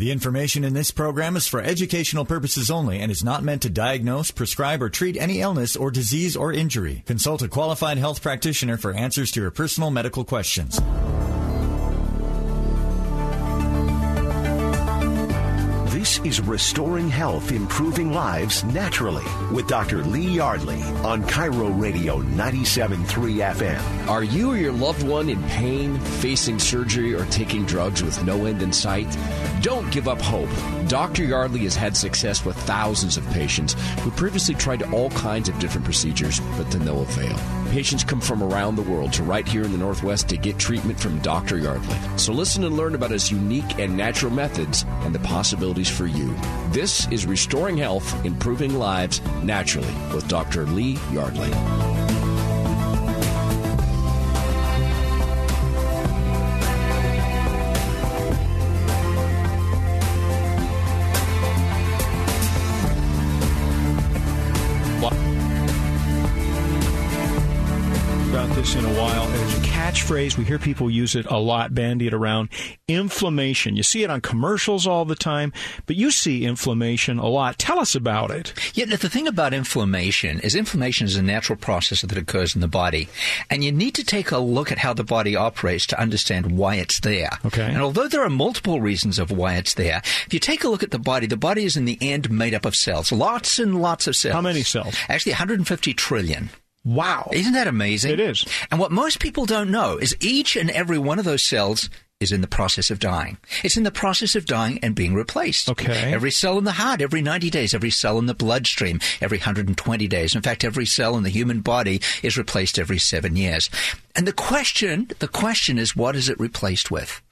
The information in this program is for educational purposes only and is not meant to diagnose, prescribe, or treat any illness or disease or injury. Consult a qualified health practitioner for answers to your personal medical questions. Is Restoring Health, Improving Lives Naturally with Dr. Lee Yardley on KIRO Radio 97.3 FM. Are you or your loved one in pain, facing surgery, or taking drugs with no end in sight? Don't give up hope. Dr. Yardley has had success with thousands of patients who previously tried all kinds of different procedures, but to no avail. Patients come from around the world to right here in the Northwest to get treatment from Dr. Yardley. So listen and learn about his unique and natural methods and the possibilities for you. This is Restoring Health, Improving Lives Naturally with Dr. Lee Yardley. about this in a while. A catchphrase. We hear people use it a lot, bandy it around. Inflammation. You see it on commercials all the time, but you see inflammation a lot. Tell us about it. Yeah, the thing about inflammation is inflammation is a natural process that occurs in the body. And you need to take a look at how the body operates to understand why it's there. Okay. And although there are multiple reasons of why it's there, if you take a look at the body, the body is in the end made up of cells. Lots and lots of cells. How many cells? Actually, 150 trillion. Wow. Isn't that amazing? It is. And what most people don't know is each and every one of those cells is in the process of dying. It's in the process of dying and being replaced. Okay. Every cell in the heart, every 90 days, every cell in the bloodstream, every 120 days. In fact, every cell in the human body is replaced every seven years. And the question, the question is, what is it replaced with?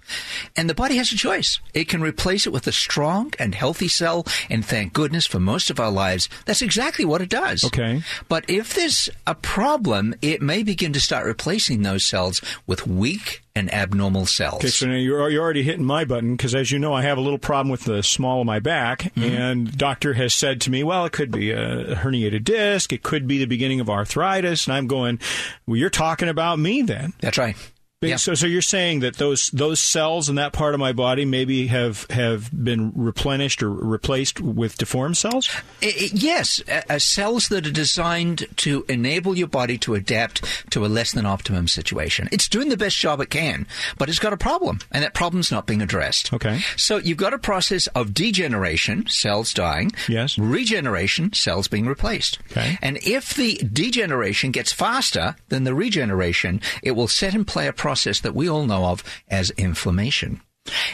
And the body has a choice. It can replace it with a strong and healthy cell, and thank goodness for most of our lives, that's exactly what it does. Okay. But if there's a problem, it may begin to start replacing those cells with weak and abnormal cells. Okay, so now you're, you're already hitting my button because, as you know, I have a little problem with the small of my back, mm-hmm. and doctor has said to me, "Well, it could be a herniated disc, it could be the beginning of arthritis," and I'm going, "Well, you're talking about me then." That's right. Yeah. So, so you're saying that those those cells in that part of my body maybe have have been replenished or replaced with deformed cells? I- I- yes, uh, cells that are designed to enable your body to adapt to a less than optimum situation. It's doing the best job it can, but it's got a problem, and that problem's not being addressed. Okay. So you've got a process of degeneration, cells dying. Yes. Regeneration, cells being replaced. Okay. And if the degeneration gets faster than the regeneration, it will set in play a process that we all know of as inflammation.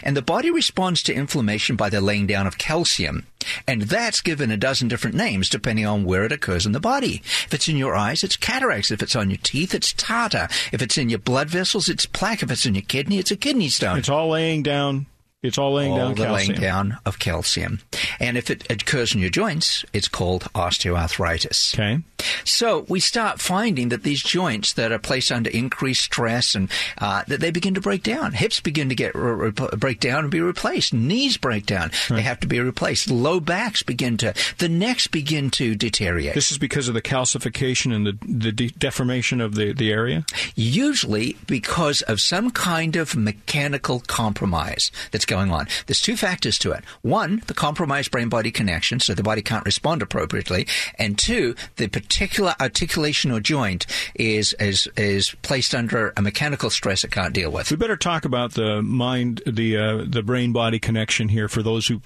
And the body responds to inflammation by the laying down of calcium. And that's given a dozen different names depending on where it occurs in the body. If it's in your eyes, it's cataracts. If it's on your teeth, it's tartar. If it's in your blood vessels, it's plaque. If it's in your kidney, it's a kidney stone It's all laying down. It's all laying all down the calcium. laying down of calcium. And if it occurs in your joints, it's called osteoarthritis. Okay. So we start finding that these joints that are placed under increased stress and uh, that they begin to break down. Hips begin to get re- re- break down and be replaced. Knees break down; they have to be replaced. Low backs begin to. The necks begin to deteriorate. This is because of the calcification and the the de- deformation of the, the area. usually because of some kind of mechanical compromise that's going on. There's two factors to it. One, the compromised brain body connection, so the body can't respond appropriately. And two, the particular articulation or joint is, is, is placed under a mechanical stress it can't deal with. We better talk about the mind, the uh, the brain body connection here for those who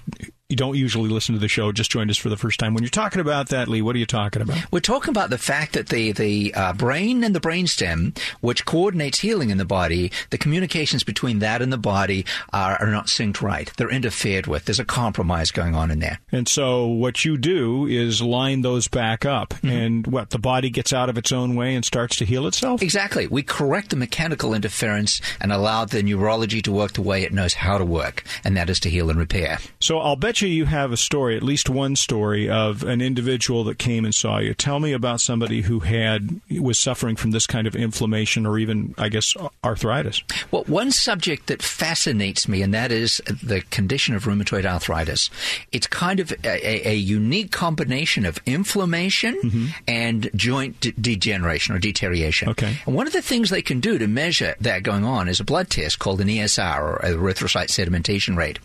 you don't usually listen to the show. Just joined us for the first time. When you're talking about that, Lee, what are you talking about? We're talking about the fact that the the uh, brain and the brainstem, which coordinates healing in the body, the communications between that and the body are, are not synced right. They're interfered with. There's a compromise going on in there. And so what you do is line those back up, and what the body gets out of its own way and starts to heal itself. Exactly. We correct the mechanical interference and allow the neurology to work the way it knows how to work, and that is to heal and repair. So I'll bet bet you you have a story, at least one story of an individual that came and saw you. Tell me about somebody who had was suffering from this kind of inflammation or even, I guess, arthritis. Well, one subject that fascinates me, and that is the condition of rheumatoid arthritis. It's kind of a, a unique combination of inflammation mm-hmm. and joint de- degeneration or deterioration. Okay. And one of the things they can do to measure that going on is a blood test called an ESR or erythrocyte sedimentation rate.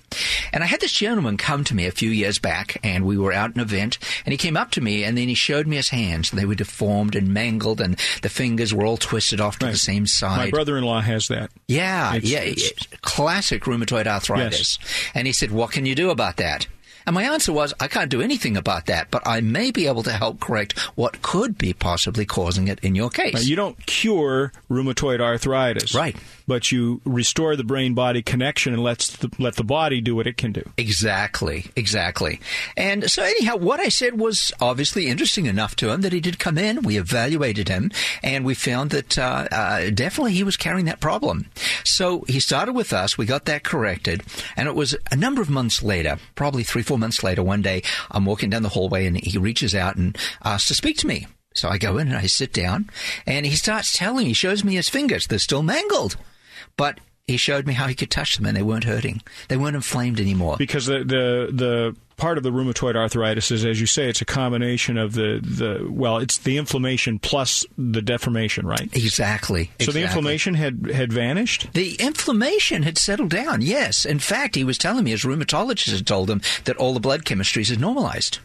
And I had this gentleman come to me a few years back, and we were out at an event, and he came up to me, and then he showed me his hands. They were deformed and mangled, and the fingers were all twisted off to right. the same side. My brother-in-law has that. Yeah, it's, yeah, it's, classic rheumatoid arthritis. Yes. And he said, "What can you do about that?" And my answer was, I can't do anything about that, but I may be able to help correct what could be possibly causing it in your case. Right, you don't cure rheumatoid arthritis. Right. But you restore the brain body connection and lets the, let the body do what it can do. Exactly. Exactly. And so, anyhow, what I said was obviously interesting enough to him that he did come in. We evaluated him and we found that uh, uh, definitely he was carrying that problem. So he started with us. We got that corrected. And it was a number of months later, probably three, four months later, one day, I'm walking down the hallway and he reaches out and asks to speak to me. So I go in and I sit down and he starts telling me, he shows me his fingers. They're still mangled. But he showed me how he could touch them and they weren't hurting. They weren't inflamed anymore. Because the the, the part of the rheumatoid arthritis is, as you say, it's a combination of the, the well, it's the inflammation plus the deformation, right? Exactly. So exactly. the inflammation had had vanished. The inflammation had settled down. Yes, in fact, he was telling me his rheumatologist had told him that all the blood chemistries had normalized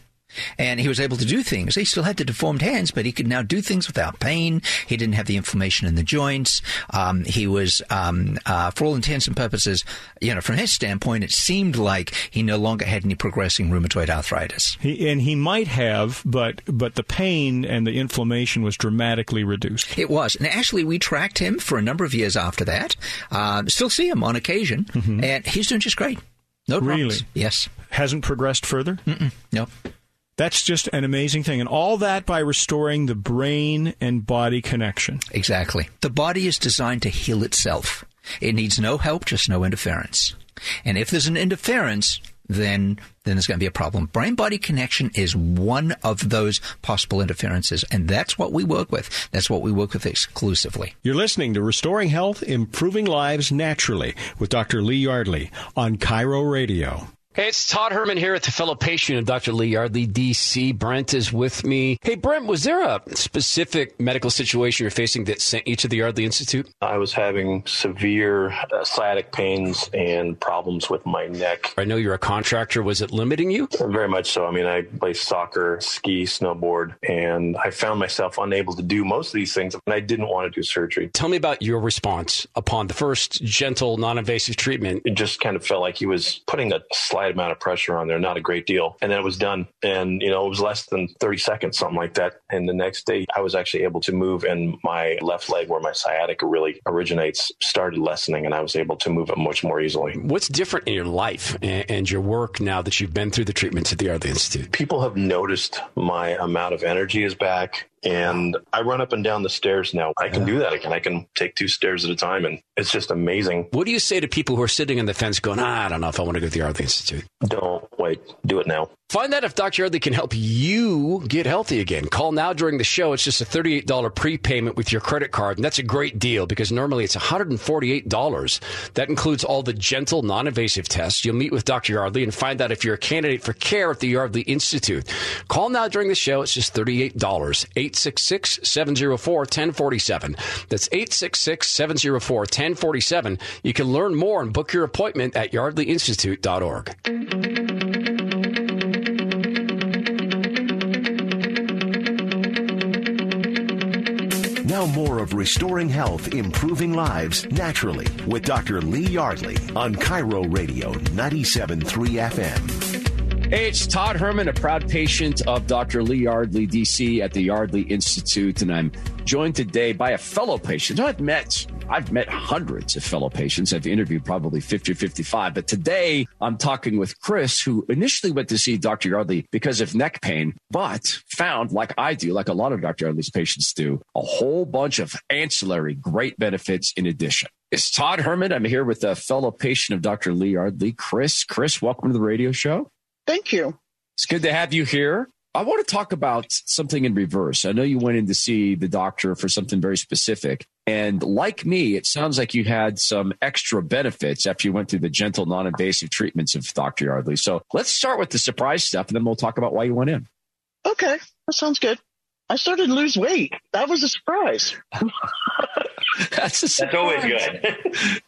and he was able to do things. He still had the deformed hands, but he could now do things without pain. He didn't have the inflammation in the joints. Um, he was, um, uh, for all intents and purposes, you know, from his standpoint, it seemed like he no longer had any progressing rheumatoid arthritis. He, and he might have, but but the pain and the inflammation was dramatically reduced. It was, and actually, we tracked him for a number of years after that. Uh, still see him on occasion, mm-hmm. and he's doing just great. No problems. Really? Yes. Hasn't progressed further. Mm-mm. No. That's just an amazing thing. And all that by restoring the brain and body connection. Exactly. The body is designed to heal itself. It needs no help, just no interference. And if there's an interference, then then there's going to be a problem. Brain body connection is one of those possible interferences, and that's what we work with. That's what we work with exclusively. You're listening to Restoring Health, Improving Lives Naturally with Dr. Lee Yardley on KIRO Radio. Hey, it's Todd Herman here with the fellow patient of Dr. Lee Yardley, DC. Brent is with me. Hey, Brent, was there a specific medical situation you're facing that sent you to the Yardley Institute? I was having severe uh, sciatic pains and problems with my neck. I know you're a contractor. Was it limiting you? Very much so. I mean, I play soccer, ski, snowboard, and I found myself unable to do most of these things, and I didn't want to do surgery. Tell me about your response upon the first gentle, non invasive treatment. It just kind of felt like he was putting a slight amount of pressure on there, not a great deal. And then it was done. And, you know, it was less than 30 seconds, something like that. And the next day I was actually able to move and my left leg where my sciatica really originates started lessening and I was able to move it much more easily. What's different in your life and your work now that you've been through the treatments at the Yardley Institute? People have noticed my amount of energy is back and I run up and down the stairs now. I can do that again. I can take two stairs at a time, and it's just amazing. What do you say to people who are sitting on the fence going, ah, I don't know if I want to go to the Yardley Institute? Don't wait. Do it now. Find out if Dr. Yardley can help you get healthy again. Call now during the show. It's just a $38 prepayment with your credit card. And that's a great deal because normally it's $148. That includes all the gentle, non invasive tests. You'll meet with Dr. Yardley and find out if you're a candidate for care at the Yardley Institute. Call now during the show. It's just $38. 866 704 1047. That's 866 704 1047. You can learn more and book your appointment at yardleyinstitute.org. Now, more of Restoring Health, Improving Lives Naturally with Dr. Lee Yardley on KIRO Radio 97.3 FM. Hey, it's Todd Herman, a proud patient of Dr. Lee Yardley, DC, at the Yardley Institute, and I'm joined today by a fellow patient I've met I've met hundreds of fellow patients. I've interviewed probably 50 or 55. But today I'm talking with Chris, who initially went to see Dr. Yardley because of neck pain, but found, like I do, like a lot of Dr. Yardley's patients do, a whole bunch of ancillary great benefits in addition. It's Todd Herman. I'm here with a fellow patient of Dr. Lee Yardley, Chris. Chris, welcome to the radio show. Thank you. It's good to have you here. I want to talk about something in reverse. I know you went in to see the doctor for something very specific. And like me, it sounds like you had some extra benefits after you went through the gentle, non invasive treatments of Dr. Yardley. So let's start with the surprise stuff and then we'll talk about why you went in. Okay, that sounds good. I started to lose weight. That was a surprise. that's a. That's always good.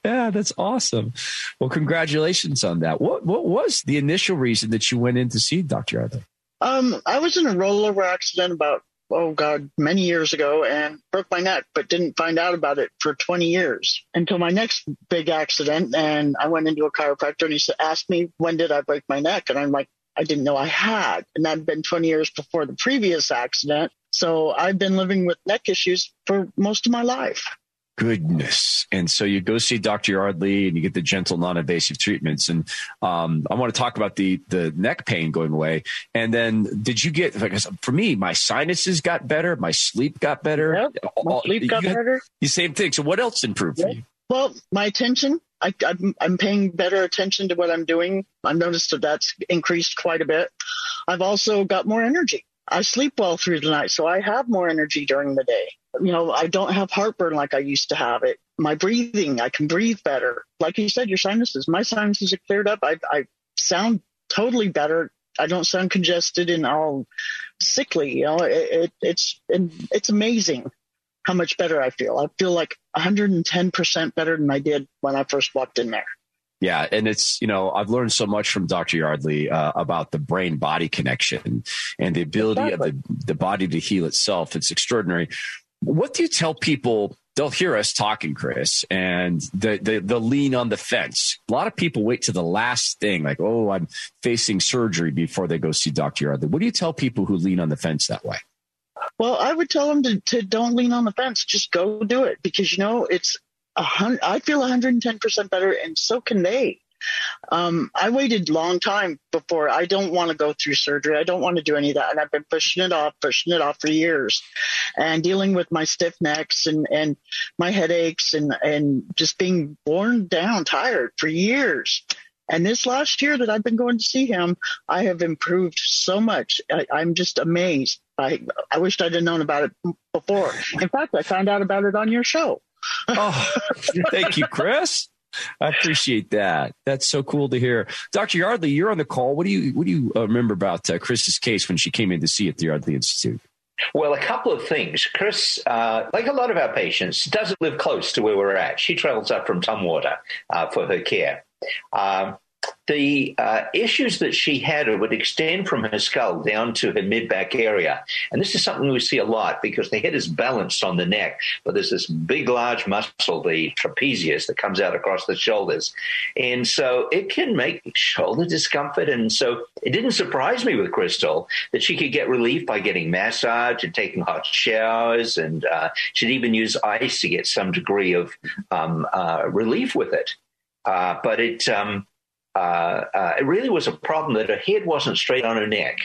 yeah, that's awesome. Well, congratulations on that. What what was the initial reason that you went in to see Dr. Yardley? Um, I was in a rollover accident about oh god many years ago and broke my neck but didn't find out about it for 20 years until my next big accident and i went into a chiropractor and he asked me when did i break my neck and i'm like i didn't know i had and that'd been 20 years before the previous accident so i've been living with neck issues for most of my life goodness. And so you go see Dr. Yardley and you get the gentle, non-invasive treatments. And um, I want to talk about the the neck pain going away. And then did you get, like, for me, my sinuses got better, my sleep got better. Yep, my sleep got had, better. The same thing. So what else improved yep. for you? Well, my attention. I, I'm, I'm paying better attention to what I'm doing. I've noticed that that's increased quite a bit. I've also got more energy. I sleep well through the night, so I have more energy during the day you know, I don't have heartburn like I used to have it. My breathing, I can breathe better. Like you said, your sinuses, my sinuses are cleared up. I, I sound totally better. I don't sound congested and all sickly. You know, it, it, it's it's amazing how much better I feel. I feel like 110% better than I did when I first walked in there. Yeah, and it's you know I've learned so much from Dr. Yardley uh, about the brain body connection and the ability exactly. of the, the body to heal itself. It's extraordinary. What do you tell people? They'll hear us talking, Chris, and the, the, the lean on the fence. A lot of people wait to the last thing, like, oh, I'm facing surgery before they go see Dr. Yardley. What do you tell people who lean on the fence that way? Well, I would tell them to, to don't lean on the fence. Just go do it because, you know, it's I feel 110% better and so can they. Um, I waited a long time before. I don't want to go through surgery. I don't want to do any of that. And I've been pushing it off, pushing it off for years and dealing with my stiff necks and, and my headaches and, and just being worn down, tired for years. And this last year that I've been going to see him, I have improved so much. I, am just amazed. I, I wished I'd have known about it before. In fact, I found out about it on your show. Oh, thank you, Chris. I appreciate that. That's so cool to hear. Dr. Yardley, you're on the call. What do you what do you uh, remember about uh, Chris's case when she came in to see at the Yardley Institute? Well, a couple of things. Chris, uh, like a lot of our patients, doesn't live close to where we're at. She travels up from Tumwater uh, for her care. Um, the uh, issues that she had would extend from her skull down to her mid back area. And this is something we see a lot because the head is balanced on the neck, but there's this big, large muscle, the trapezius, that comes out across the shoulders. And so it can make shoulder discomfort. And so it didn't surprise me with Crystal that she could get relief by getting massage and taking hot showers. And uh, she'd even use ice to get some degree of um, uh, relief with it. Uh, but it, um, uh, uh, it really was a problem that her head wasn't straight on her neck.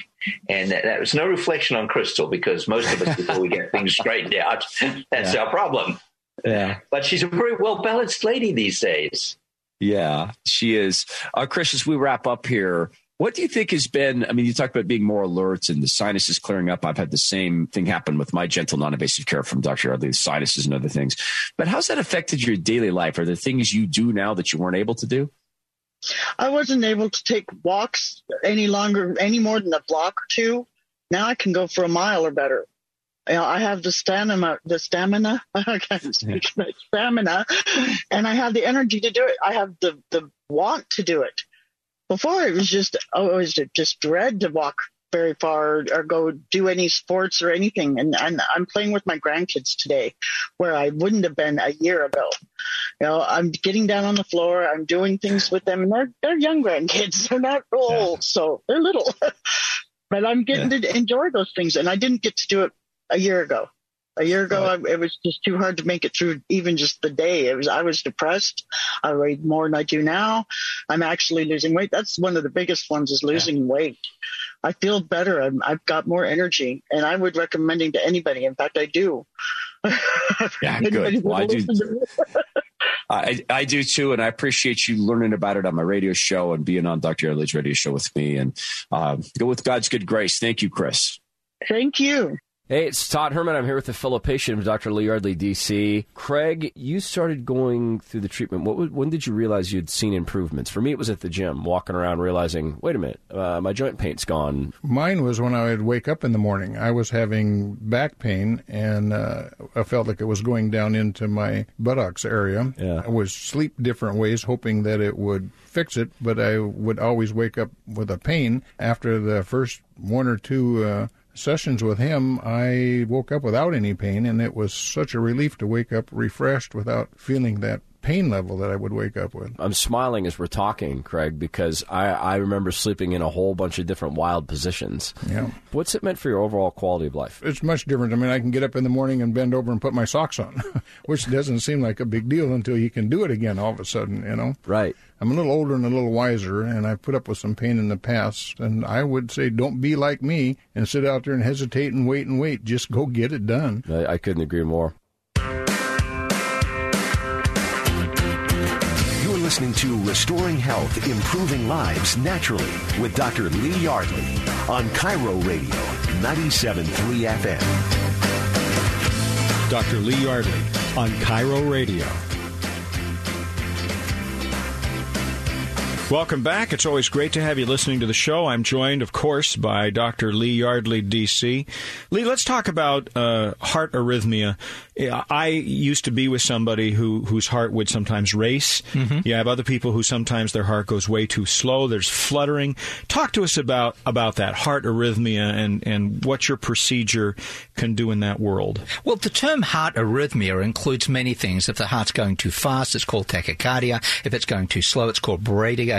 And that, that was no reflection on Crystal because most of us, before we get things straightened out, that's yeah. our problem. Yeah. But she's a very well balanced lady these days. Yeah, she is. Uh, Chris, as we wrap up here, what do you think has been? I mean, you talked about being more alert and the sinuses clearing up. I've had the same thing happen with my gentle, non invasive care from Dr. Yardley, sinuses and other things. But how's that affected your daily life? Are there things you do now that you weren't able to do? I wasn't able to take walks any longer, any more than a block or two. Now I can go for a mile or better. You know, I have the stamina, the stamina, I can't speak yeah. stamina, and I have the energy to do it. I have the, the want to do it. Before it was just, oh, it was just dread to walk very far or go do any sports or anything. And, and I'm playing with my grandkids today where I wouldn't have been a year ago. You know, I'm getting down on the floor. I'm doing things with them and they're, they're young grandkids. They're not old. Yeah. So they're little, but I'm getting yeah. to enjoy those things. And I didn't get to do it a year ago. A year ago, I, it was just too hard to make it through even just the day. It was I was depressed. I weighed more than I do now. I'm actually losing weight. That's one of the biggest ones is losing yeah. weight. I feel better. i have got more energy, and I would recommending to anybody. In fact, I do. Yeah, good. Well, I do. I, I do too, and I appreciate you learning about it on my radio show and being on Dr. Yardley's radio show with me. And uh, go with God's good grace. Thank you, Chris. Thank you. Hey, it's Todd Herman. I'm here with a fellow patient of Dr. Lee Yardley, DC. Craig, you started going through the treatment. What, when did you realize you'd seen improvements? For me, it was at the gym, walking around, realizing, wait a minute, uh, my joint pain's gone. Mine was when I would wake up in the morning. I was having back pain, and uh, I felt like it was going down into my buttocks area. Yeah. I was sleep different ways, hoping that it would fix it, but I would always wake up with a pain. After the first one or two uh, sessions with him, I woke up without any pain, and it was such a relief to wake up refreshed without feeling that pain level that I would wake up with. I'm smiling as we're talking, Craig, because I, I remember sleeping in a whole bunch of different wild positions. Yeah. What's it meant for your overall quality of life? It's much different. I mean, I can get up in the morning and bend over and put my socks on, which doesn't seem like a big deal until you can do it again all of a sudden, you know? Right. I'm a little older and a little wiser, and I've put up with some pain in the past. And I would say, don't be like me and sit out there and hesitate and wait and wait. Just go get it done. I, I couldn't agree more. Listening to Restoring Health, Improving Lives Naturally with Dr. Lee Yardley on KIRO Radio 97.3 FM. Dr. Lee Yardley on KIRO Radio. Welcome back. It's always great to have you listening to the show. I'm joined, of course, by Dr. Lee Yardley, DC. Lee, let's talk about uh, heart arrhythmia. I used to be with somebody who whose heart would sometimes race. You have other people who sometimes their heart goes way too slow. There's fluttering. Talk to us about about that heart arrhythmia and and what your procedure can do in that world. Well, the term heart arrhythmia includes many things. If the heart's going too fast, it's called tachycardia. If it's going too slow, it's called bradycardia.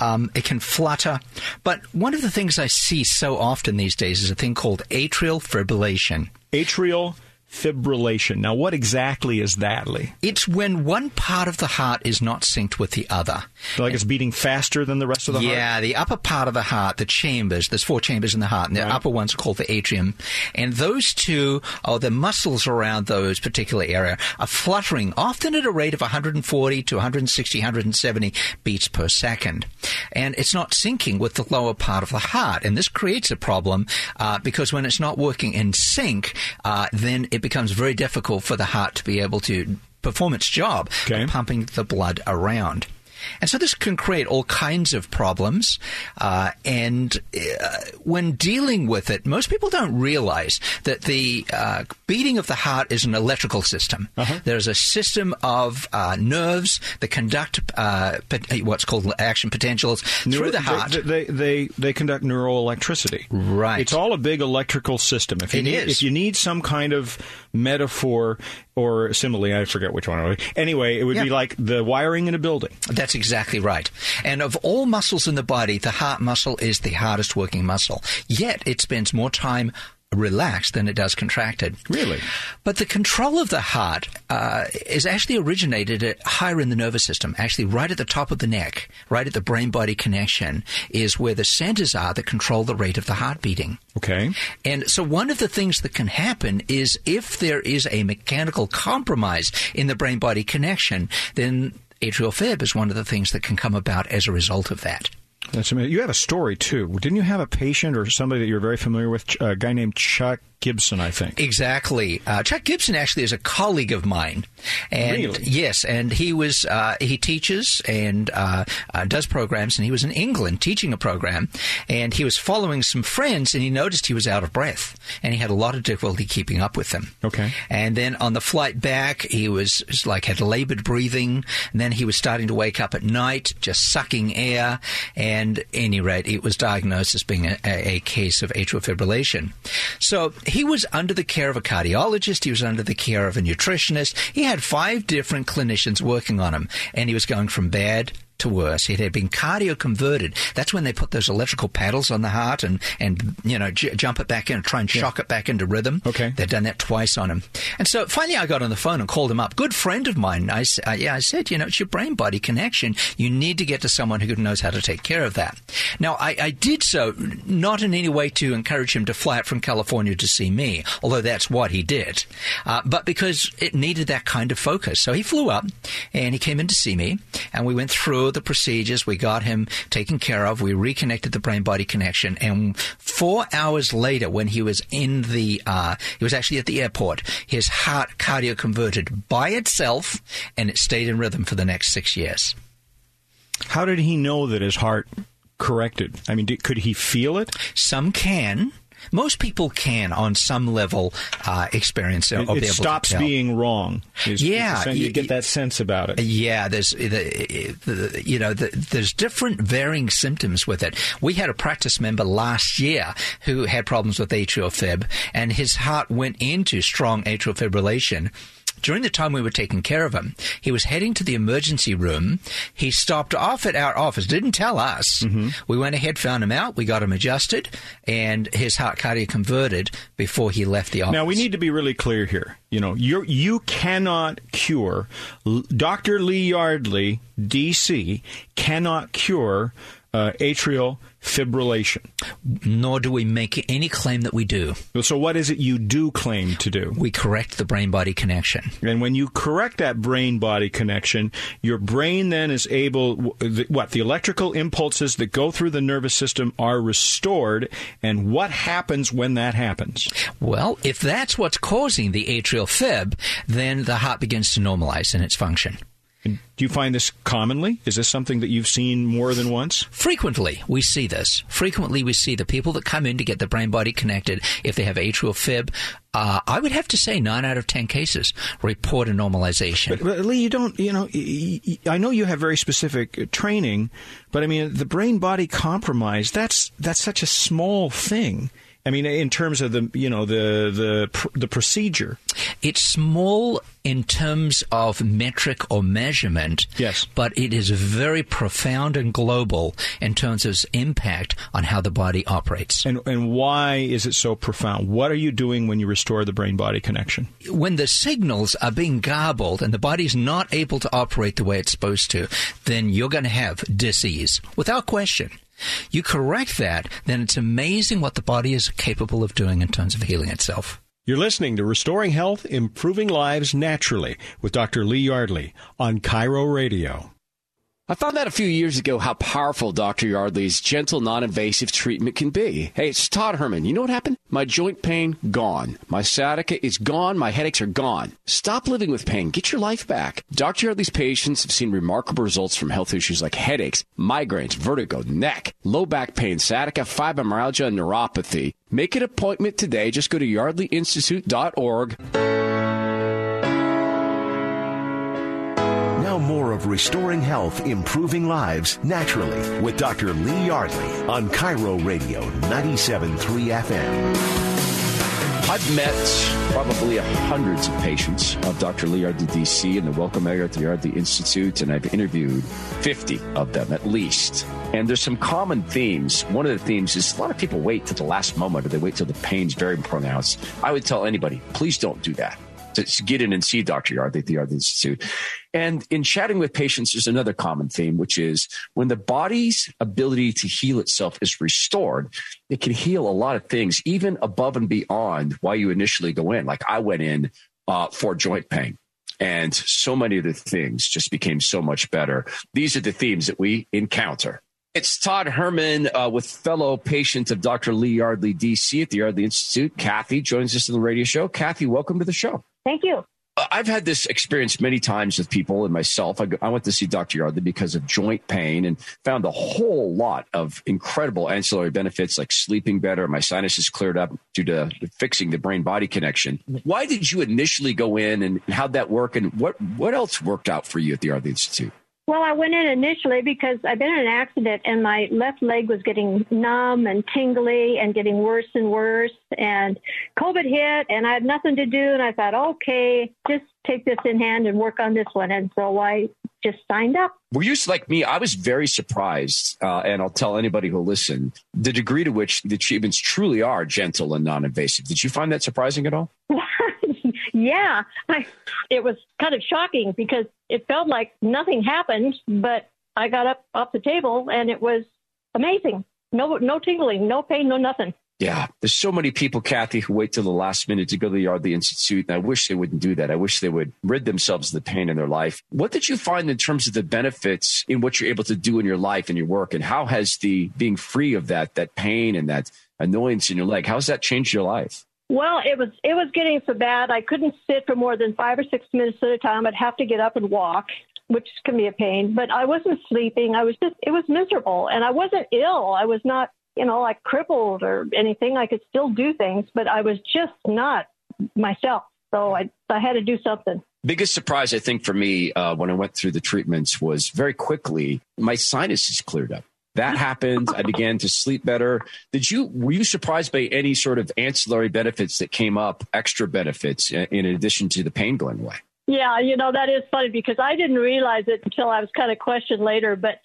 Um, it can flutter. But one of the things I see so often these days is a thing called atrial fibrillation. Atrial fibrillation. Now, what exactly is that, Lee? It's when one part of the heart is not synced with the other. Like it's beating faster than the rest of the heart? yeah, the upper part of the heart, the chambers, there's four chambers in the heart, and the Right. upper ones are called the atrium. And those two, or the muscles around those particular area, are fluttering, often at a rate of 140 to 160, 170 beats per second. And it's not syncing with the lower part of the heart. And this creates a problem uh, because when it's not working in sync, uh, then it becomes very difficult for the heart to be able to perform its job Okay. of pumping the blood around. And so this can create all kinds of problems. Uh, and uh, when dealing with it, most people don't realize that the uh, beating of the heart is an electrical system. There's a system of uh, nerves that conduct uh, what's called action potentials through the heart. They, they, they, they conduct neural electricity. Right. It's all a big electrical system. If you It need, is. If you need some kind of metaphor or simile, I forget which one. it. Anyway, it would be like the wiring in a building. That's exactly right. And of all muscles in the body, the heart muscle is the hardest working muscle. Yet it spends more time relaxed than it does contracted. Really? But the control of the heart uh, is actually originated at higher in the nervous system, actually right at the top of the neck, right at the brain body connection, is where the centers are that control the rate of the heart beating. Okay. And so one of the things that can happen is if there is a mechanical compromise in the brain body connection, then atrial fib is one of the things that can come about as a result of that. That's amazing. You had a story too. Didn't you have a patient or somebody that you're very familiar with, a guy named Chuck Gibson, I think? Exactly. Uh, Chuck Gibson actually is a colleague of mine, and Really? yes, and he was uh, he teaches and uh, uh, does programs, and he was in England teaching a program, and he was following some friends, and he noticed he was out of breath, and he had a lot of difficulty keeping up with them. Okay. And then on the flight back, he was was like had labored breathing, and then he was starting to wake up at night, just sucking air. And at any rate, it was diagnosed as being a, a case of atrial fibrillation. So he was under the care of a cardiologist. He was under the care of a nutritionist. He had five different clinicians working on him, and he was going from bad to worse. It had been cardio converted. That's when they put those electrical paddles on the heart and, and you know, j- jump it back in and try and shock it back into rhythm. Okay. They'd done that twice on him. And so finally I got on the phone and called him up. Good friend of mine. I, uh, yeah, I said, you know, it's your brain body connection. You need to get to someone who knows how to take care of that. Now, I, I did so not in any way to encourage him to fly out from California to see me, although that's what he did, uh, but because it needed that kind of focus. So he flew up and he came in to see me, and we went through the procedures. We got him taken care of. We reconnected the brain body connection, and four hours later, when he was in the, uh, he was actually at the airport, his heart cardio converted by itself, and it stayed in rhythm for the next six years. How did he know that his heart corrected? I mean, did, could he feel it? Some can. Most people can, on some level, uh, experience it. It, it be able stops being wrong. Is- Yeah, is- you get that sense about it. Yeah, there's the, the, you know the, there's different varying symptoms with it. We had a practice member last year who had problems with atrial fib, and his heart went into strong atrial fibrillation. During the time we were taking care of him, he was heading to the emergency room. He stopped off at our office, didn't tell us. Mm-hmm. We went ahead, found him out, we got him adjusted, and his heart cardio converted before he left the office. Now we need to be really clear here. You know, you you cannot cure. Dr. Lee Yardley, DC, cannot cure uh, atrial fibrillation. Nor do we make any claim that we do. So, what is it you do claim to do? We correct the brain body connection. And when you correct that brain body connection, your brain then is able, what, the electrical impulses that go through the nervous system are restored. And what happens when that happens? Well, if that's what's causing the atrial fib, then the heart begins to normalize in its function. And do you find this commonly? Is this something that you've seen more than once? Frequently, we see this. Frequently, we see the people that come in to get the brain body connected, if they have atrial fib, uh, I would have to say nine out of ten cases report a normalization. But, but Lee, you don't, you know, I know you have very specific uh, training, but I mean, the brain body compromise, that's, that's such a small thing. I mean, in terms of the, you know, the, the, the procedure. It's small in terms of metric or measurement, Yes. but it is very profound and global in terms of its impact on how the body operates. And, and why is it so profound? What are you doing when you restore the brain body connection? when the signals are being garbled and the body's not able to operate the way it's supposed to, then you're going to have disease without question. You correct that, then it's amazing what the body is capable of doing in terms of healing itself. You're listening to Restoring Health, Improving Lives Naturally with Dr. Lee Yardley on KIRO Radio. I found out a few years ago how powerful Dr. Yardley's gentle, non-invasive treatment can be. Hey, it's Todd Herman. You know what happened? My joint pain, gone. My sciatica is gone. My headaches are gone. Stop living with pain. Get your life back. Dr. Yardley's patients have seen remarkable results from health issues like headaches, migraines, vertigo, neck, low back pain, sciatica, fibromyalgia, and neuropathy. Make an appointment today. Just go to yardleyinstitute.org. More of Restoring Health, Improving Lives Naturally with Dr. Lee Yardley on KIRO Radio 97.3 FM. I've met probably hundreds of patients of Dr. Lee Yardley DC in the Welcome area at the Yardley Institute, and I've interviewed 50 of them at least. And there's some common themes. One of the themes is a lot of people wait till the last moment or they wait till the pain's very pronounced. I would tell anybody, please don't do that. To get in and see Dr. Yardley at the Yardley Institute. And in chatting with patients, there's another common theme, which is when the body's ability to heal itself is restored, it can heal a lot of things, even above and beyond why you initially go in. Like I went in uh, for joint pain. And so many of the things just became so much better. These are the themes that we encounter. It's Todd Herman uh, with fellow patient of Dr. Lee Yardley, DC at the Yardley Institute. Kathy joins us on the radio show. Kathy, welcome to the show. Thank you. I've had this experience many times with people and myself. I, I went to see Dr. Yardley because of joint pain and found a whole lot of incredible ancillary benefits like sleeping better. My sinuses cleared up due to fixing the brain body connection. Why did you initially go in and how'd that work? And what, what else worked out for you at the Yardley Institute? Well, I went in initially because I've been in an accident and my left leg was getting numb and tingly and getting worse and worse. And COVID hit and I had nothing to do. And I thought, okay, just take this in hand and work on this one. And so I just signed up. Were you like me? I was very surprised, uh, and I'll tell anybody who listened the degree to which the treatments truly are gentle and non invasive. Did you find that surprising at all? yeah, I, it was kind of shocking because it felt like nothing happened, but I got up off the table and it was amazing. No, no tingling, no pain, no nothing. Yeah, there's so many people, Kathy, who wait till the last minute to go to the Yardley Institute, and I wish they wouldn't do that. I wish they would rid themselves of the pain in their life. What did you find in terms of the benefits in what you're able to do in your life and your work, and how has the being free of that that pain and that annoyance in your leg, how has that changed your life? Well, it was it was getting so bad I couldn't sit for more than five or six minutes at a time. I'd have to get up and walk, which can be a pain. But I wasn't sleeping. I was just it was miserable, and I wasn't ill. I was not you know like crippled or anything. I could still do things, but I was just not myself. So I I had to do something. Biggest surprise I think for me uh, when I went through the treatments was very quickly my sinuses cleared up that happened. I began to sleep better. Did you were you surprised by any sort of ancillary benefits that came up, extra benefits in addition to the pain going away? Yeah, you know that is funny because I didn't realize it until I was kind of questioned later. But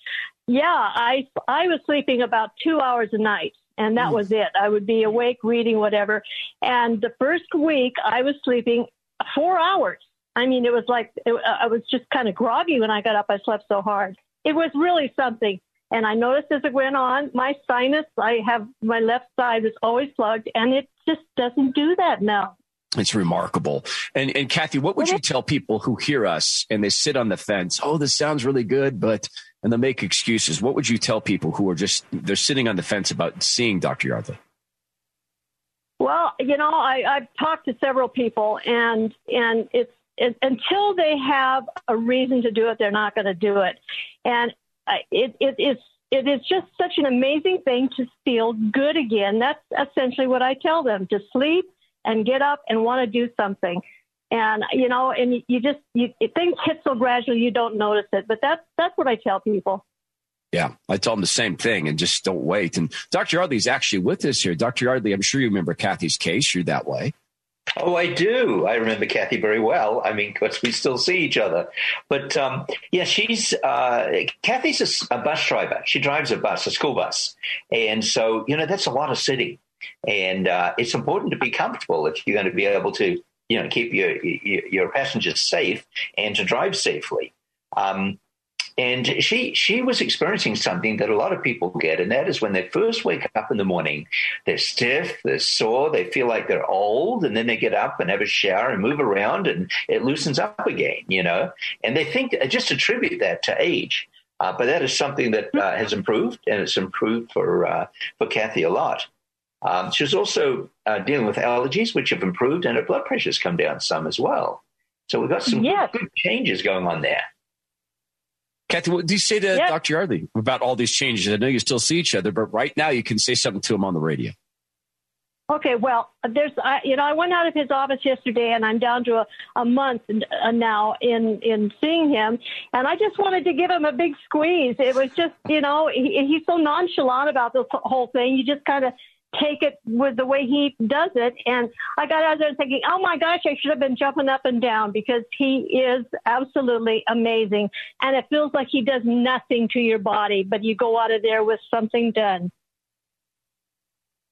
yeah, I I was sleeping about two hours a night, and that mm. was it. I would be awake reading whatever, and the first week I was sleeping four hours. I mean, it was like it, I was just kind of groggy when I got up. I slept so hard. It was really something. And I noticed as it went on, my sinus, I have my left side is always plugged, and it just doesn't do that now. It's remarkable. And and Kathy, what would you tell people who hear us and they sit on the fence? Oh, this sounds really good, but and they make excuses. What would you tell people who are just they're sitting on the fence about seeing Dr. Yardley? Well, you know, I, I've talked to several people, and and it's it, until they have a reason to do it, they're not going to do it. And it, it is it is just such an amazing thing to feel good again. That's essentially what I tell them to sleep and get up and want to do something. And you know, and you just you, things hit so gradually you don't notice it. But that's that's what I tell people. Yeah, I tell them the same thing and just don't wait. And Dr. Yardley is actually with us here. Dr. Yardley, I'm sure you remember Kathy's case. You're that way. Oh, I do. I remember Kathy very well. I mean, because we still see each other. But um, yeah, she's uh, Kathy's a, a, bus driver. She drives a bus, a school bus, and so you know that's a lot of sitting, and uh, it's important to be comfortable if you're going to be able to you know keep your your, your passengers safe and to drive safely. Um, and she she was experiencing something that a lot of people get, and that is when they first wake up in the morning, they're stiff, they're sore, they feel like they're old, and then they get up and have a shower and move around, and it loosens up again, you know. And they think just attribute that to age, uh, but that is something that uh, has improved, and it's improved for uh, for Kathy a lot. Um, she was also uh, dealing with allergies, which have improved, and her blood pressure's come down some as well. So we've got some yes. good changes going on there. Kathy, what do you say to Dr. Yardley about all these changes? I know you still see each other, but right now you can say something to him on the radio. Okay, well, there's, I, you know, I went out of his office yesterday, and I'm down to a, a month uh, now in in seeing him, and I just wanted to give him a big squeeze. It was just, you know, he, he's so nonchalant about this whole thing. You just kind of take it with the way he does it. And I got out there thinking, oh my gosh, I should have been jumping up and down because he is absolutely amazing. And it feels like he does nothing to your body, but you go out of there with something done.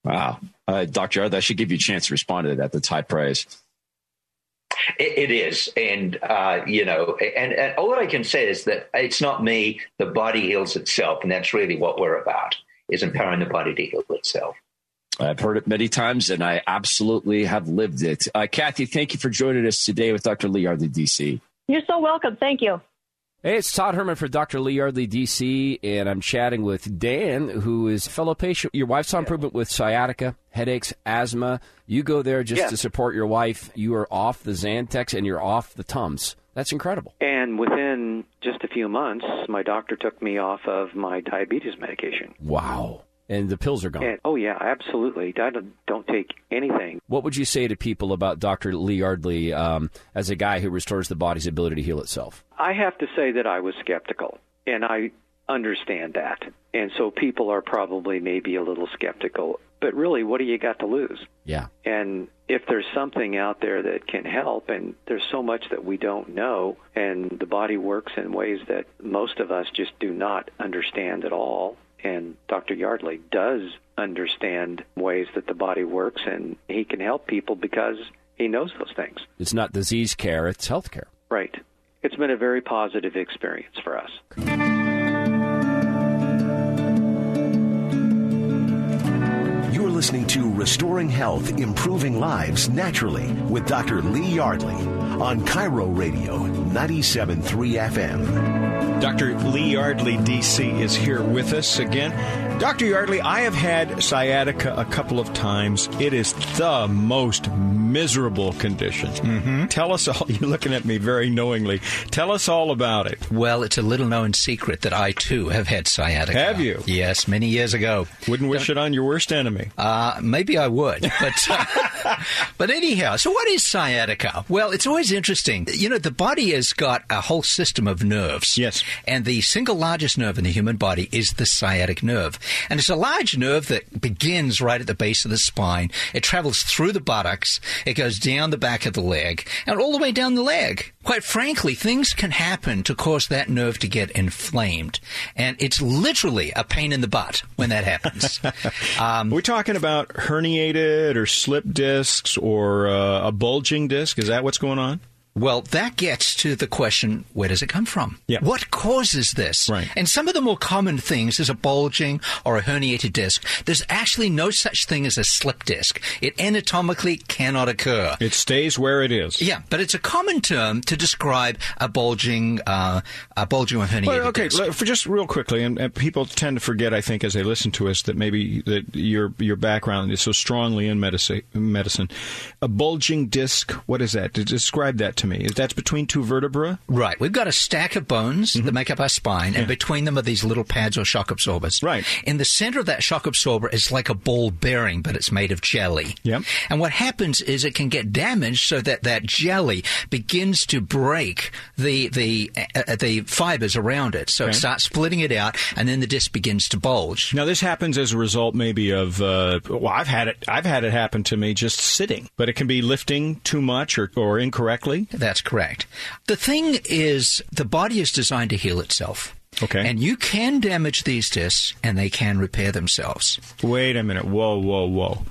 Wow. Uh, Dr. Ard, I should give you a chance to respond to that. That's high praise. It, it is, and uh, you know, and, and all I can say is that it's not me. The body heals itself, and that's really what we're about: is empowering the body to heal itself. I've heard it many times, and I absolutely have lived it. Uh, Kathy, thank you for joining us today with Dr. Lee Yardley, DC. You're so welcome. Thank you. Hey, it's Todd Herman for Dr. Lee Yardley, DC, and I'm chatting with Dan, who is a fellow patient. Your wife's on improvement with sciatica, headaches, asthma. You go there just to support your wife. You are off the Zantac and you're off the Tums. That's incredible. And within just a few months, my doctor took me off of my diabetes medication. Wow. And the pills are gone. And, oh yeah, absolutely. I don't, don't take anything. What would you say to people about Dr. Lee Yardley um, as a guy who restores the body's ability to heal itself? I have to say that I was skeptical, and I understand that. And so people are probably maybe a little skeptical. But really, what do you got to lose? Yeah. And if there's something out there that can help, and there's so much that we don't know, and the body works in ways that most of us just do not understand at all. And Dr. Yardley does understand ways that the body works, and he can help people because he knows those things. It's not disease care, it's health care. Right. It's been a very positive experience for us. You're listening to Restoring Health, Improving Lives Naturally with Dr. Lee Yardley on KIRO Radio 97.3 FM. Dr. Lee Yardley, DC, is here with us again. Dr. Yardley, I have had sciatica a couple of times. It is the most miserable condition. Mm-hmm. Tell us all, you're looking at me very knowingly. Tell us all about it. Well, it's a little known secret that I too have had sciatica. Have you? Yes, many years ago. Wouldn't wish it on your worst enemy. Uh, maybe I would, but uh, but anyhow. So, what is sciatica? Well, it's always interesting. You know, the body has got a whole system of nerves. Yes, and the single largest nerve in the human body is the sciatic nerve, and it's a large nerve that begins right at the base of the spine. It travels through the buttocks. It goes down the back of the leg and all the way down the leg. Quite frankly, things can happen to cause that nerve to get inflamed, and it's literally a pain in the butt when that happens. um, We're talking about herniated or slip discs or uh, a bulging disc. Is that what's going on? Well, that gets to the question where does it come from? What causes this? Right. And some of the more common things is a bulging or a herniated disc. There's actually no such thing as a slip disc. It anatomically cannot occur. It stays where it is. Yeah, but it's a common term to describe a bulging, uh, a bulging or herniated well, okay, disc. for just real quickly, and, and, people tend to forget, I think, as they listen to us, that maybe that your your background is so strongly in medicine. Medicine, a bulging disc. What is that? Describe that to me. That's between two vertebrae? Right. We've got a stack of bones mm-hmm. that make up our spine, and between them are these little pads or shock absorbers. Right. In the center of that shock absorber is like a ball bearing, but it's made of jelly. Yep. And what happens is it can get damaged so that that jelly begins to break the the uh, the fibers around it. So okay. it starts splitting it out, and then the disc begins to bulge. Now this happens as a result, maybe of uh, well, I've had it. I've had it happen to me just sitting, but it can be lifting too much or, or incorrectly. That's correct. The thing is, the body is designed to heal itself. Okay. And you can damage these discs and they can repair themselves. Wait a minute. Whoa, whoa, whoa.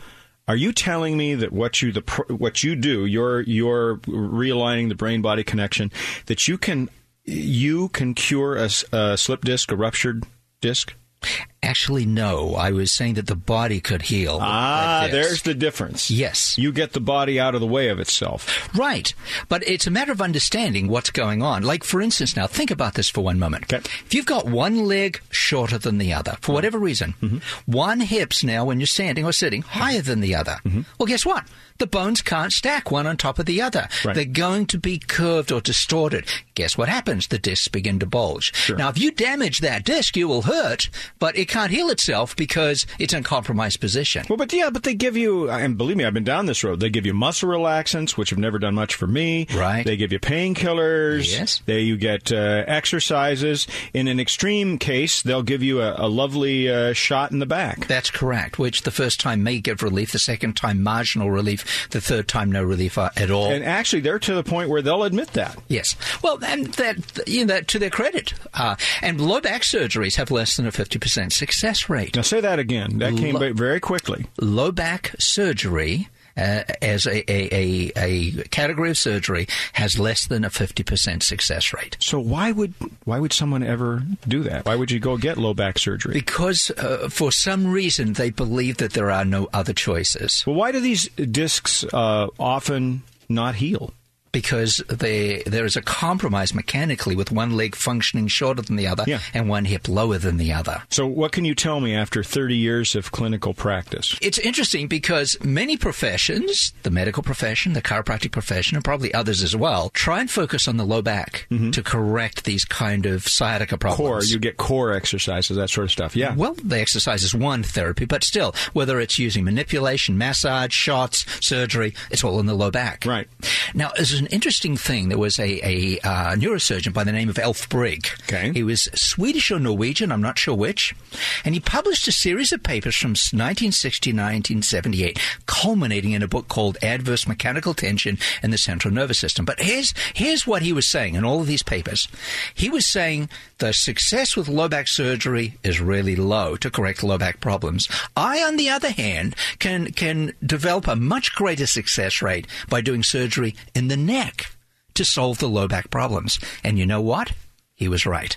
Are you telling me that what you the what you do, you're you're realigning the brain body connection, that you can you can cure a, a slip disc, a ruptured disc? Actually, no. I was saying that the body could heal. Ah, like there's the difference. Yes. You get the body out of the way of itself. Right. But it's a matter of understanding what's going on. Like, for instance, now think about this for one moment. Okay. If you've got one leg shorter than the other, for whatever reason, mm-hmm. one hip's now, when you're standing or sitting, higher than the other. Mm-hmm. Well, guess what? The bones can't stack one on top of the other. Right. They're going to be curved or distorted. Guess what happens? The discs begin to bulge. Sure. Now, if you damage that disc, you will hurt, but it can't heal itself because it's in compromised position. Well, but yeah, but they give you, and believe me, I've been down this road. They give you muscle relaxants, which have never done much for me. Right. They give you painkillers. Yes. They you get uh, exercises. In an extreme case, they'll give you a, a lovely uh, shot in the back. That's correct. Which the first time may give relief, the second time marginal relief, the third time no relief at all. And actually, they're to the point where they'll admit that. Yes. Well, and that you know, that to their credit. Uh, and low back surgeries have less than a fifty percent success rate. Now say that again. That came Lo- very quickly. Low back surgery uh, as a, a, a, a, category of surgery has less than a 50% success rate. So why would why would someone ever do that? Why would you go get low back surgery? Because uh, for some reason they believe that there are no other choices. Well, why do these discs uh, often not heal? Because they, there is a compromise mechanically with one leg functioning shorter than the other Yeah. and one hip lower than the other. So, what can you tell me after 30 years of clinical practice? It's interesting because many professions, the medical profession, the chiropractic profession, and probably others as well, try and focus on the low back mm-hmm. to correct these kind of sciatica problems. Core, you get core exercises, that sort of stuff. Yeah. Well, the exercise is one therapy, but still, whether it's using manipulation, massage, shots, surgery, it's all in the low back. Right. Now, an interesting thing. There was a, a uh, neurosurgeon by the name of Alf Breig. Okay. He was Swedish or Norwegian, I'm not sure which. And he published a series of papers from 1960 to 1978, culminating in a book called Adverse Mechanical Tension in the Central Nervous System. But here's, here's what he was saying in all of these papers. He was saying the success with low back surgery is really low to correct low back problems. I, on the other hand, can, can develop a much greater success rate by doing surgery in the neck to solve the low back problems. And you know what? He was right.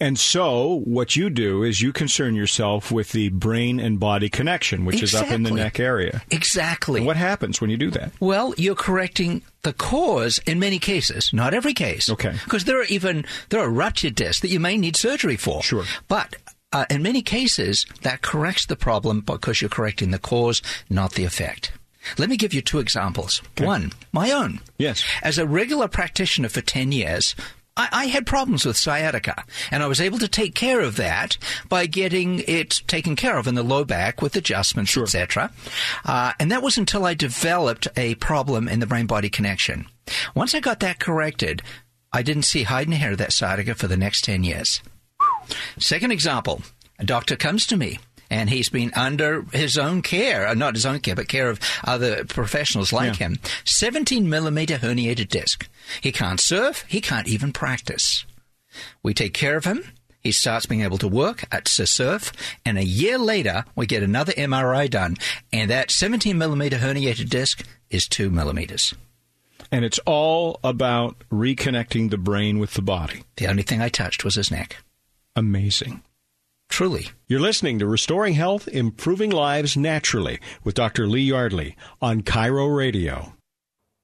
And so, what you do is you concern yourself with the brain and body connection, which is up in the neck area. Exactly. And what happens when you do that? Well, you're correcting the cause in many cases, not every case. Okay. Because there are even there are ruptured discs that you may need surgery for. Sure. But uh, in many cases, that corrects the problem because you're correcting the cause, not the effect. Let me give you two examples. One, my own. Yes. As a regular practitioner for 10 years, I, I had problems with sciatica, and I was able to take care of that by getting it taken care of in the low back with adjustments, etc. Uh, and that was until I developed a problem in the brain-body connection. Once I got that corrected, I didn't see hide and hair of that sciatica for the next 10 years. Second example, a doctor comes to me and he's been under his own care, uh, not his own care, but care of other professionals like him. 17 millimeter herniated disc. He can't surf, he can't even practice. We take care of him. He starts being able to work at surf, and a year later, we get another MRI done, and that 17 millimeter herniated disc is 2 millimeters. And it's all about reconnecting the brain with the body. The only thing I touched was his neck. Amazing. Truly. You're listening to Restoring Health, Improving Lives Naturally with Dr. Lee Yardley on KIRO Radio.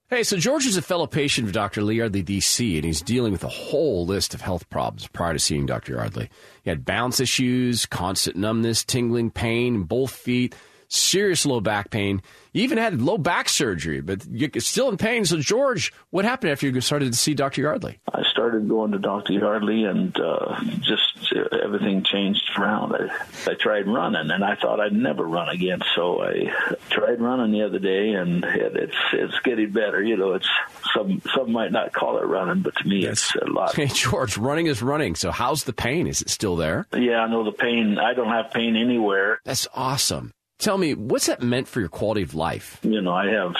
Hey, so George is a fellow patient of Dr. Lee Yardley, DC, and he's dealing with a whole list of health problems prior to seeing Dr. Yardley. He had balance issues, constant numbness, tingling pain in both feet, serious low back pain. He even had low back surgery, but you're still in pain. So, George, what happened after you started to see Dr. Yardley? I started going to Dr. Yardley, and uh, just uh, everything changed around. I, I tried running, and I thought I'd never run again. So I tried running the other day, and it, it's it's getting better. You know, it's some some might not call it running, but to me, it's a lot. Hey, George, running is running. So, how's the pain? Is it still there? Yeah, I know the pain. I don't have pain anywhere. That's awesome. Tell me, what's that meant for your quality of life? You know, I have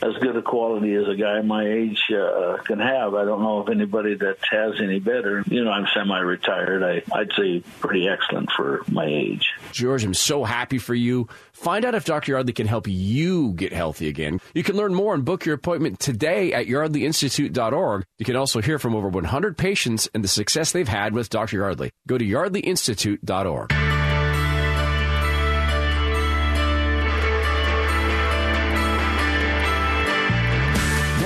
as good a quality as a guy my age uh, can have. I don't know if anybody that has any better. You know, I'm semi-retired. I, I'd say pretty excellent for my age. George, I'm so happy for you. Find out if Dr. Yardley can help you get healthy again. You can learn more and book your appointment today at yardleyinstitute.org. You can also hear from over 100 patients and the success they've had with Dr. Yardley. Go to yardleyinstitute.org.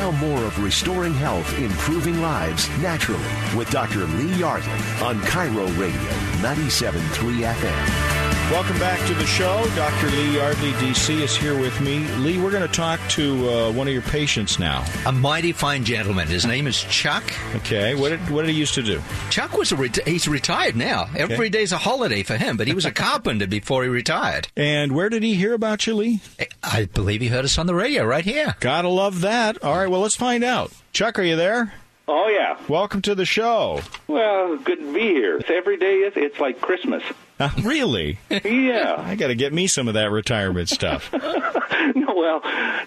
Now more of Restoring Health, Improving Lives Naturally with Dr. Lee Yardley on KIRO Radio 97.3 FM. Welcome back to the show. Dr. Lee Yardley, DC, is here with me. Lee, we're going to talk to uh, one of your patients now. A mighty fine gentleman. His name is Chuck. Okay, what did, what did he used to do? Chuck was a reti- he's retired now. Every day's a holiday for him, but he was a carpenter before he retired. And where did he hear about you, Lee? I believe he heard us on the radio right here. Gotta love that. All right, well, let's find out. Chuck, are you there? Oh yeah. Welcome to the show. Well, good to be here. It's every day is it's like Christmas. Uh, really? Yeah. I got to get me some of that retirement stuff. no, well,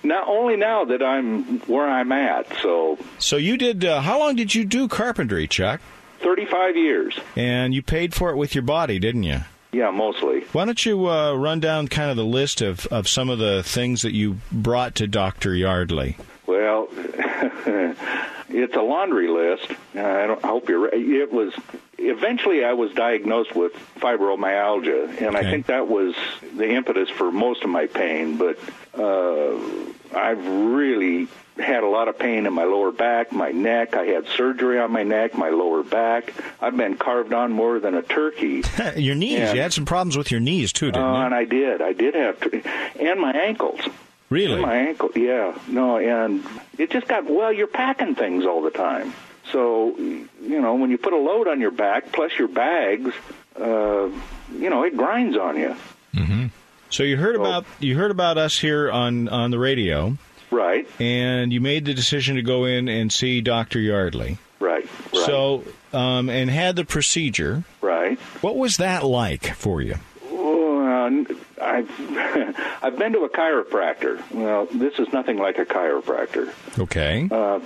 not only now that I'm where I'm at, so So you did. Uh, how long did you do carpentry, Chuck? 35 years. And you paid for it with your body, didn't you? Yeah, mostly. Why don't you uh, run down kind of the list of, of some of the things that you brought to Dr. Yardley? Well, it's a laundry list. I, don't, I hope you're right. It was eventually I was diagnosed with fibromyalgia, and I think that was the impetus for most of my pain. But uh, I've really had a lot of pain in my lower back, my neck. I had surgery on my neck, my lower back. I've been carved on more than a turkey. your knees. And- you had some problems with your knees too, didn't Uh, you? and I did. I did have, to, and my ankles. Really? And my ankle, yeah. No, and it just got well. You're packing things all the time, so you know when you put a load on your back plus your bags, uh, you know it grinds on you. So you heard about you heard about us here on on the radio, right? And you made the decision to go in and see Doctor Yardley, Right. Right. So um, and had the procedure, right? What was that like for you? Well, I've I've been to a chiropractor. Well, this is nothing like a chiropractor. Okay. Uh,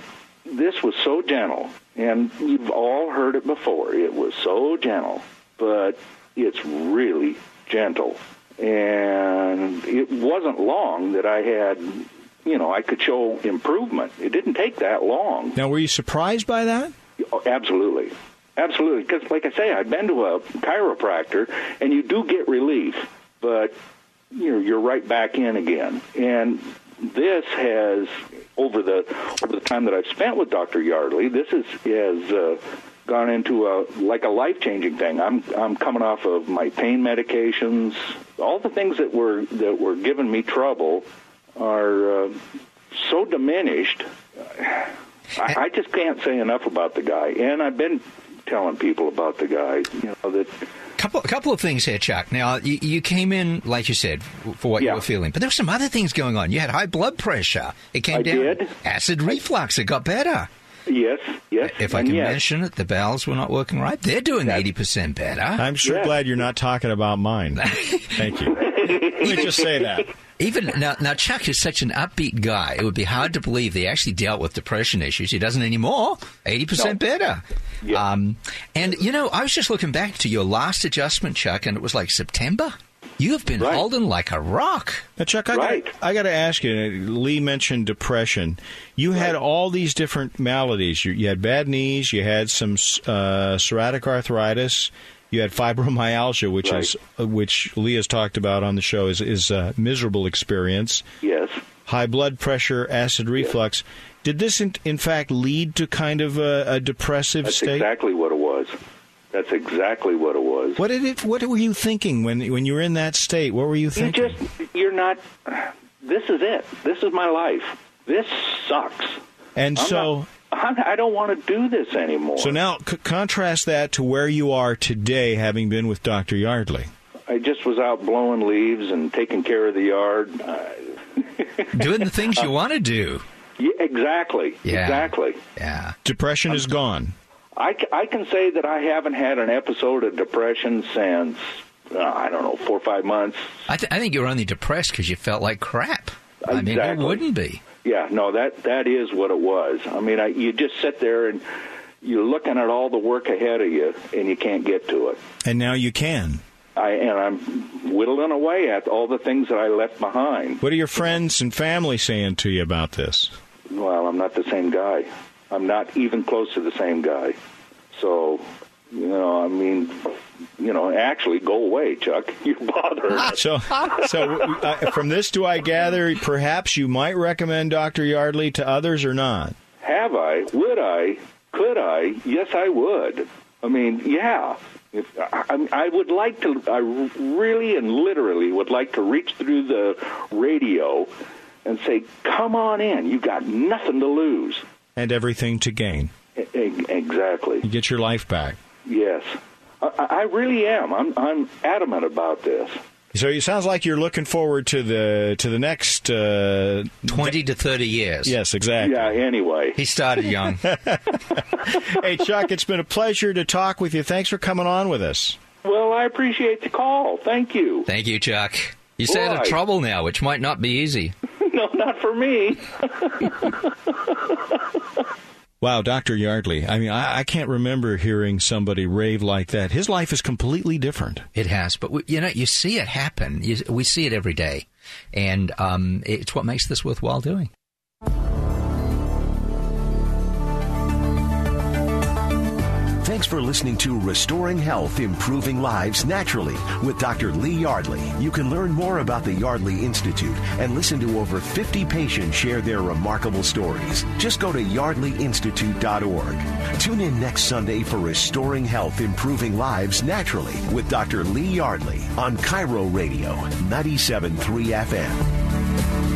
this was so gentle, and you've all heard it before. It was so gentle, but it's really gentle. And it wasn't long that I had, you know, I could show improvement. It didn't take that long. Now, were you surprised by that? Oh, absolutely. Absolutely. Because, like I say, I've been to a chiropractor, and you do get relief, but you're, you're right back in again. And this has, over the over the time that I've spent with Dr. Yardley, this is, has uh, gone into a like a life changing thing. I'm I'm coming off of my pain medications. All the things that were that were giving me trouble are uh, so diminished. I, I just can't say enough about the guy, and I've been telling people about the guy. You know that Couple, a couple of things here, Chuck. Now, you, you came in, like you said, for what you were feeling, but there were some other things going on. You had high blood pressure. It came I down. did. Acid reflux. It got better. Yes, yes. If I can yes. mention it, the bowels were not working right. They're doing eighty percent better. I'm sure glad you're not talking about mine. Thank you. Let me just say that. Even now, now, Chuck is such an upbeat guy. It would be hard to believe that he actually dealt with depression issues. He doesn't anymore. Eighty percent better. Um, and you know, I was just looking back to your last adjustment, Chuck, and it was like September. You have been holding like a rock. Now, Chuck, I got I got to ask you. Lee mentioned depression. You had all these different maladies. You, you had bad knees. You had some uh, psoriatic arthritis. You had fibromyalgia, which is uh, which Lee has talked about on the show, is is a miserable experience. Yes. High blood pressure, acid reflux. Did this, in, in fact, lead to kind of a, a depressive That's state? exactly what it was. That's exactly what it was. What did it? What were you thinking when when you were in that state? What were you You thinking? just you're not. This is it. This is my life. This sucks. and I'm so. not- I'm, don't want to do this anymore. So now, c- contrast that to where you are today, having been with Dr. Yardley. I just was out blowing leaves and taking care of the yard. Uh, Doing the things you want to do. yeah, exactly. Yeah. Exactly. Yeah. Depression is gone. I, c- I can say that I haven't had an episode of depression since uh, I don't know four or five months. I, th- I think you were only depressed because you felt like crap. I mean, who wouldn't be? Yeah, no, that that is what it was. I mean, I, you just sit there and you're looking at all the work ahead of you, and you can't get to it. And now you can. I and I'm whittling away at all the things that I left behind. What are your friends and family saying to you about this? Well, I'm not the same guy. I'm not even close to the same guy. So, you know, I mean, you know, actually, go away, Chuck. You bother. So, so uh, from this, do I gather perhaps you might recommend Dr. Yardley to others or not? Have I? Would I? Could I? Yes, I would. I mean, yeah. If, I, I would like to. I really and literally would like to reach through the radio and say, "Come on in. You got nothing to lose." And everything to gain. Exactly. You get your life back. Yes. I, I really am. I'm. I'm adamant about this. So it sounds like you're looking forward to the to the next uh, twenty to thirty years. Yes, exactly. Yeah. Anyway, he started young. hey, Chuck, it's been a pleasure to talk with you. Thanks for coming on with us. Well, I appreciate the call. Thank you. Thank you, Chuck. You stay out of trouble now, which might not be easy. no, not for me. Wow, Dr. Yardley. I mean, I, I can't remember hearing somebody rave like that. His life is completely different. It has, but we, you know, you see it happen. You, we see it every day, and um, it's what makes this worthwhile doing. Thanks for listening to Restoring Health, Improving Lives Naturally with Dr. Lee Yardley. You can learn more about the Yardley Institute and listen to over 50 patients share their remarkable stories. Just go to yardleyinstitute.org. Tune in next Sunday for Restoring Health, Improving Lives Naturally with Dr. Lee Yardley on KIRO Radio 97.3 FM.